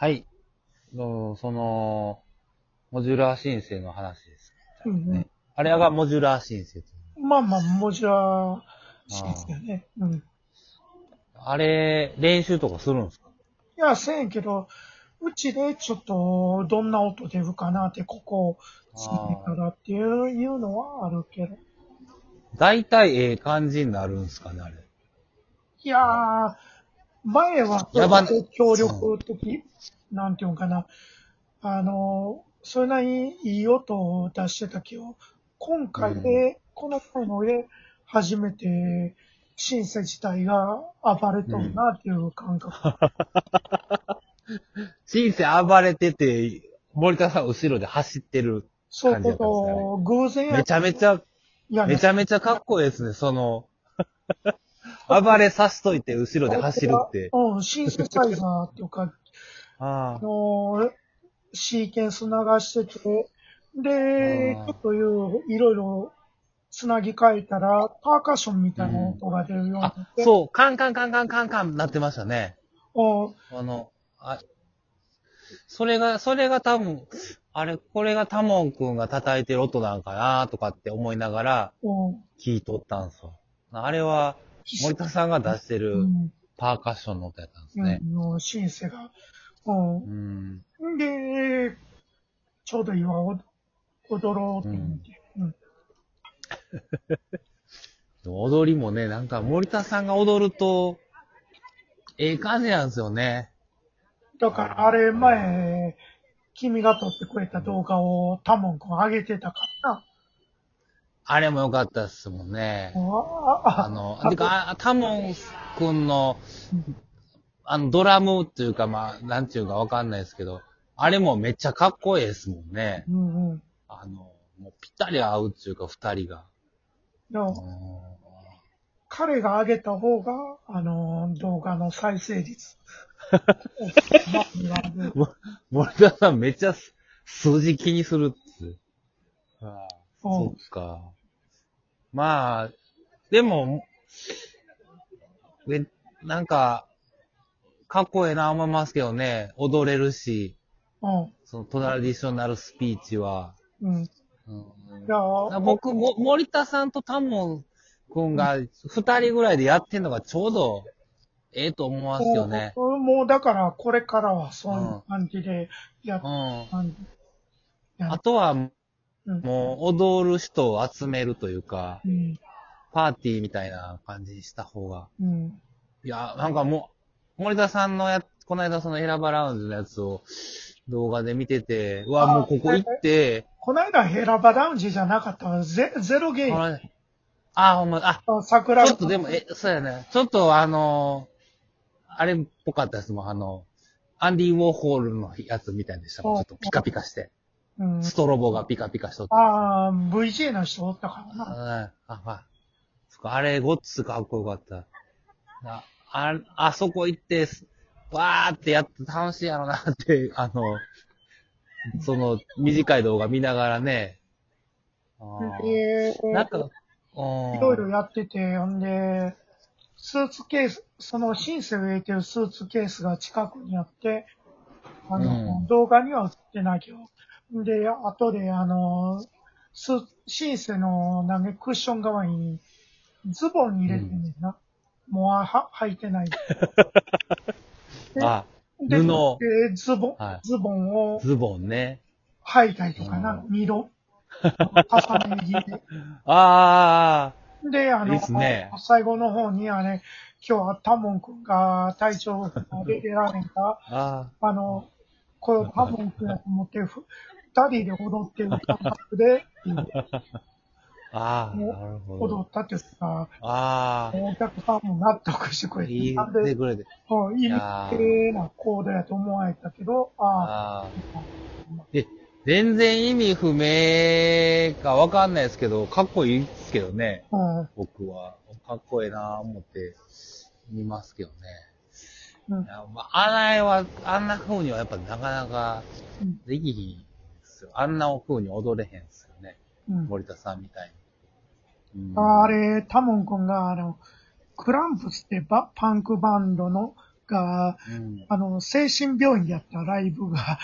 はい。のその、モジュラー申請の話です。うんうんねあれがモジュラー申請と。まあまあ、もちろん、しですよね。うん。いあれ、練習とかするんですか？や、せんけど、うちでちょっと、どんな音出るかなって、ここ、ついてからっていういうのはあるけど。大体ええ感じになるんですかね、あれ。いやー、前は、やば協力的、なんていうのかな。あの、それなりにいい音を出してたけど、今回で、この回ので、初めて、シンセ自体が暴れとるなっていう感覚。シンセ暴れてて、森田さん後ろで走ってる。そうこ感じだったんですと、偶然やめちゃめちゃ、めちゃめちゃかっこいいですね、その、暴れさしといて後ろで走るって。うん、シンセサイザーっていうか、ああの、シーケンス流してて、で、あーちょっという、いろいろ、つなぎ替えたら、パーカッションみたいな音が出るようになあって、、そう、カンカンカンカンカンカンなってましたね。うんあの、あ、それが、それが多分、あれ、これがタモン君が叩いてる音なんかなとかって思いながらうん聞いとったんですよ。あれは、森田さんが出してうるんパーカッションの音やったんですね。うん、シンセが。ううん。ん。で、ちょうど今、お踊ろうって言って。うん踊りもね、なんか森田さんが踊ると、ええ感じなんですよね。だから、あれ、前、君が撮ってくれた動画をタモン君上げてたからあれも良かったですもんね。な。ああの、てか、あタモン君の、あの、ドラムっていうか、まあ、なんていうかわかんないですけど、あれもめっちゃかっこいいですもんね。うんうん。あの、もうぴったり合うっていうか、二人が。でも彼が上げた方が、あの、動画の再生率。森田さんめっちゃす数字気にするっつ。そっか。まあ、でも、え、なんか、かっこええな思いますけどね。踊れるし、うん。そのトラディショナルスピーチは。うん。いうんや、僕も、森田さんとタモン君が二人ぐらいでやってんのがちょうどええと思いますよね。もうもうだから、これからはそういう感じでやっうん。あとは、うんもう踊る人を集めるというか、うん。パーティーみたいな感じにした方が。うん。いや、なんかもう、森田さんのや、この間そのヘラバラウンジのやつを動画で見てて、うわ、もうここ行って、この間ヘラバラウンジじゃなかったわゼゼロゲーム。あほんま、あ、あ桜ちょっとでも、え、そうやね。ちょっとあのあれっぽかったですもん、あの、アンディ・ウォーホールのやつみたいでしたもん。ちょっとピカピカして。うん。ストロボがピカピカしとって。ああ、VJ の人おったからな。うんあ、あ、そっか、あれ、ごっつかっこよかった。あ、あ、あそこ行って、すわーってやって楽しいやろなって、あの、その、短い動画見ながらね。あーで、なんか、うんいろいろやってて、ほんで、スーツケース、そのシンセを入れてるスーツケースが近くにあって、あの、うん動画には映ってないけど、で、後で、あの、スーシンセの、なんかクッション側に、ズボンに入れてんねんな。もうは、履いてない。あ、で布で、ズボン、はいズボンをズボンね。履いたりとかな、う二度。重ね着で。あで、あの、いいっすね最後の方にあれ、今日はタモン君が体調が出られんか、あ、ああの、これタモン君やと思って、ふ二人で踊ってる感覚で、あ、あなるほど。踊ったっていうか、ああ、お客さんも納得してくれて、言なんで、くれて。うん、いいいやー綺麗なコードやと思われたけど、あああ。で、全然意味不明かわかんないですけど、かっこいいですけどね。あ、うん、僕は。かっこいいなぁ思って見ますけどね。うんまあ、あれは、あんな風にはやっぱなかなかうんできひんですよ。あんな風に踊れへんですよね。うん。森田さんみたいに。うんあれ、タモン君が、あの、クランプスってバパンクバンドのが、うん。あの、精神病院でやったライブが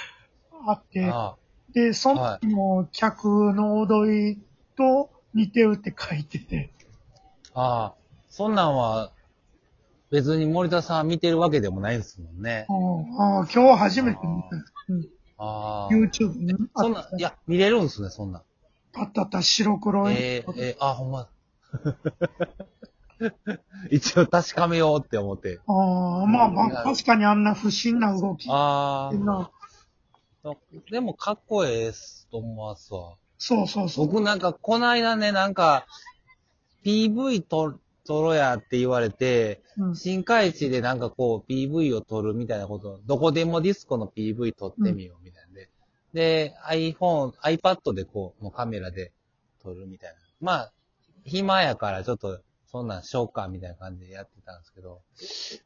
あって、あで、その時も客の踊りと似てるって書いてて、あ、ああ、そんなんは、別に森田さんは見てるわけでもないんですもんねう。ん、ああ今日初めて見た。うん、ああ。YouTube にあそんな、いや、見れるんですね、そんなん。あったあった白黒い。えー、えー、あ、ほんま。一応確かめようって思って。ああまあまあ、確かにあんな不審な動き。あなあ。でも、かっこええっすと思いますわ。そうそうそう。僕なんか、こないだね、なんか、PV 撮撮ろやって言われて、うん新海地でなんかこう PV を撮るみたいなこと、どこでもディスコの PV 撮ってみようみたいなんで。で、iPhone、iPad でこう、もうカメラで撮るみたいな。まあ、暇やからちょっと、そんなんしようかみたいな感じでやってたんですけど、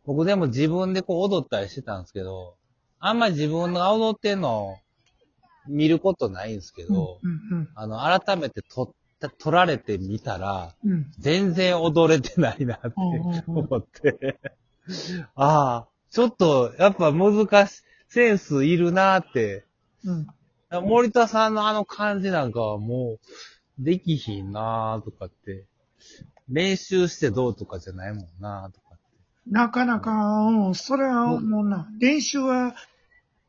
僕でも自分でこう踊ったりしてたんですけど、あんまり自分が踊ってんの見ることないんですけど、うんあの、改めて撮った、撮られてみたら、うんうん。全然踊れてないなってうんうんうん思って。ああ、ちょっと、やっぱ難しい、センスいるなって。うん。森田さんのあの感じなんかはもう、できひんなとかって。練習してどうとかじゃないもんなとかって。なかなか、うん、それはもうな、練習は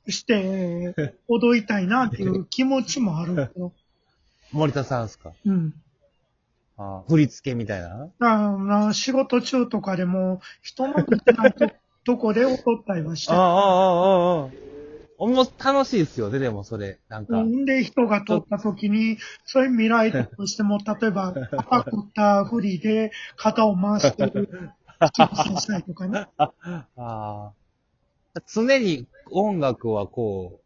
して踊りたいなっていう気持ちもあるけど、森田さんですか？うん。ああ振り付けみたいな？だからな仕事中とかでも、人の見てないと とこで踊ったりはしてああ、ああ、ああ、ああ。おも、楽しいですよね、でもそれ。なんか。んで、人が撮った時に、そういう未来としても、例えば、パクったふりで肩を回してる、したりとかね。ああ。常に音楽はこう、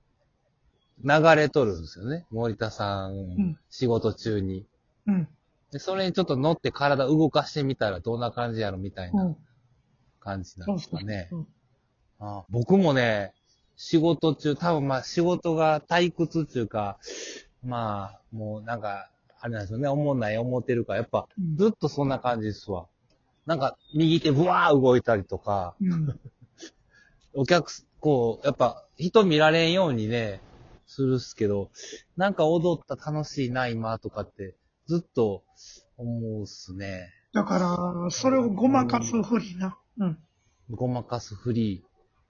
流れとるんですよね。森田さん、ん仕事中に。うん。で、それにちょっと乗って体動かしてみたらどんな感じやろみたいうなん感じなんですかね。そう。ああ僕もね、仕事中、多分まあ仕事が退屈っていうか、まあ、もうなんか、あれなんですよね、思んない思ってるから、やっぱうんずっとそんな感じですわ。なんか、右手ブワー動いたりとか、うん。お客す、こう、やっぱ、人見られんようにね、するっすけど、なんか踊った楽しいな、今、とかって、ずっと思うっすね。だから、それをごまかすふりな。うん。ごまかすフリ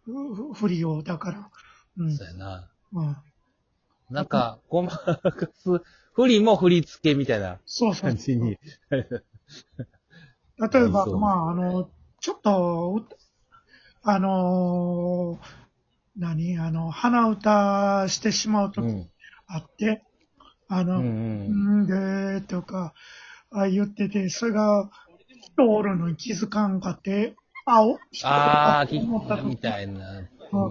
ふふりを、だから。うー。んそう。やな。うん。なんか、ごまかす、フリも振り付けみたいなそうそう感。じに。例えば、そうまあ、あの、ちょっと、うあのー何？あの、鼻歌してしまうときうん。あって、あの、うんんんでーとか、あ言ってて、それが、人おるのに気づかんかって、あ、お、人ああ、とき思ったとみたいな、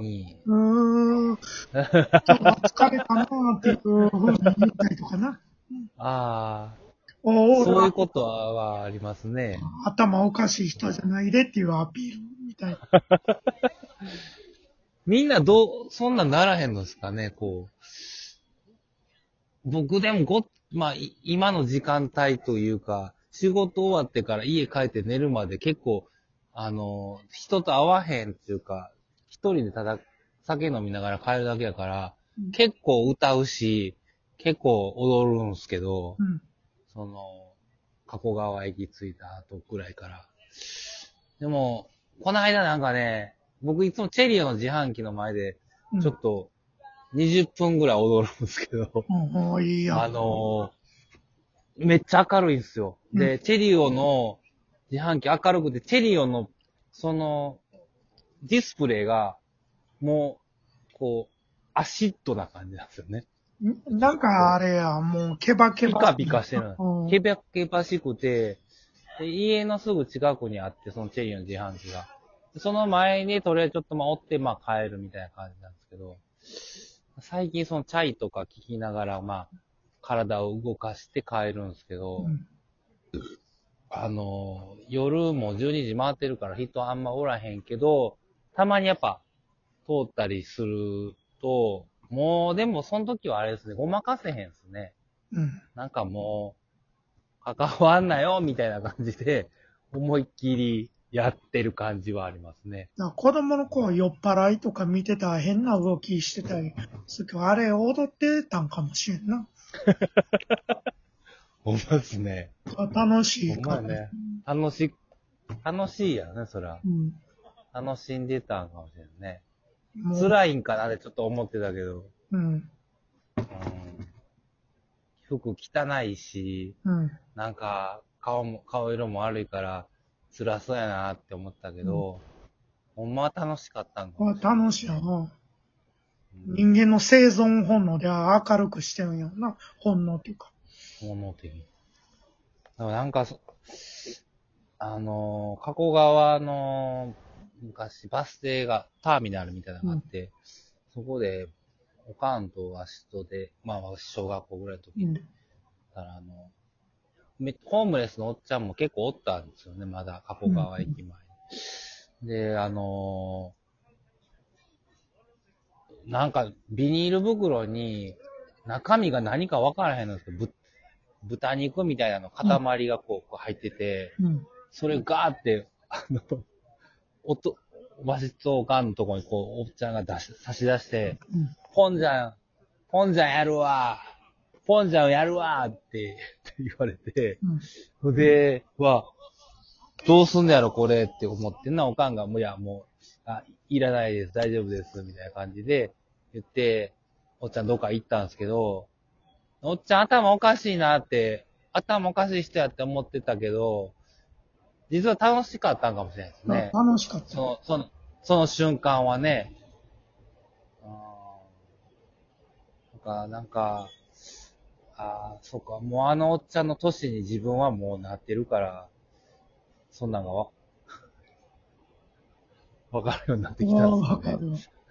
に。うーん、ちょっと疲れたなーっていうふうに言ったりとかな。ああ、そういうことはありますね。頭おかしい人じゃないでっていうアピールみたいな。みんなどう、そんなんならへんのですかね、こう。僕でもご、まあ、い今の時間帯というか、仕事終わってから家帰って寝るまで結構、あの、人と会わへんっていうか、一人でただ酒飲みながら帰るだけやから、うん結構歌うし、結構踊るんすけど、うん。その、加古川駅着いた後くらいから。でも、この間なんかね、僕いつもチェリオの自販機の前で、うんちょっと、20分ぐらい踊るんですけど、うん、うん、いいやん。あのーめっちゃ明るいんですよ。で、チェリオの自販機明るくて、チェリオの、その、ディスプレイが、もう、こう、アシッドな感じなんですよね。ん？なんかあれや、もう、ケバケバ。ピカピカしてるうん。ケバケバしくて、で家のすぐ近くにあって、そのチェリーの自販機が。でその前にとりあえずちょっとまってまあ帰るみたいな感じなんですけど、最近そのチャイとか聞きながらまあ体を動かして帰るんですけど、うんあの、夜も12時回ってるから人あんまおらへんけど、たまにやっぱ通ったりすると、もうでもその時はあれですね、ごまかせへんですね。うん。なんかもう、関わんなよ、みたいな感じで、思いっきりやってる感じはありますね。子供の頃酔っ払いとか見てたら変な動きしてたりするあれ踊ってたんかもしれんな。ほんまですね。楽しいかね。楽しい、楽しいやね、そら。うん。楽しんでたんかもしれんね。辛いんかなってちょっと思ってたけど。うん。うん。服汚いし、うん。なんか、顔も、顔色も悪いから、辛そうやなって思ったけど、ほんまは楽しかったんかもこれ楽しいやな。うん人間の生存本能では明るくしてるんやな。本能っていうか。本能的に。だからなんかそ、あのー、加古川の、昔バス停が、ターミナルみたいなのがあって、そこで、おかんとわしとで、まあ、小学校ぐらいの時に、うん。だからあの、めホームレスのおっちゃんも結構おったんですよね、まだ、加古川駅前に。で、あのーなんか、ビニール袋に、中身が何か分からへんのですけど、ぶ豚肉みたいなの塊がこうこう入ってて、うん。それガーって、あの、おと、わしとおかんのとこにこう、おっちゃんが出し、差し出して、うん。ポンジャン、ポンジャンやるわポンジャンやるわ って言われて、うん。それで、は、どうすんのやろこれって思ってんな、おかんが、もういや、もう、あ、いらないです、大丈夫です、みたいな感じで言って、おっちゃんどっか行ったんですけど、おっちゃん頭おかしいなって、頭おかしい人やって思ってたけど、実は楽しかったんかもしれないですね。楽しかった。その、その、その瞬間はね。あーとか、なんか、ああ、そうか、もうあのおっちゃんの年に自分はもうなってるから、そんなんがわ、わかるようになってきたんわかですね。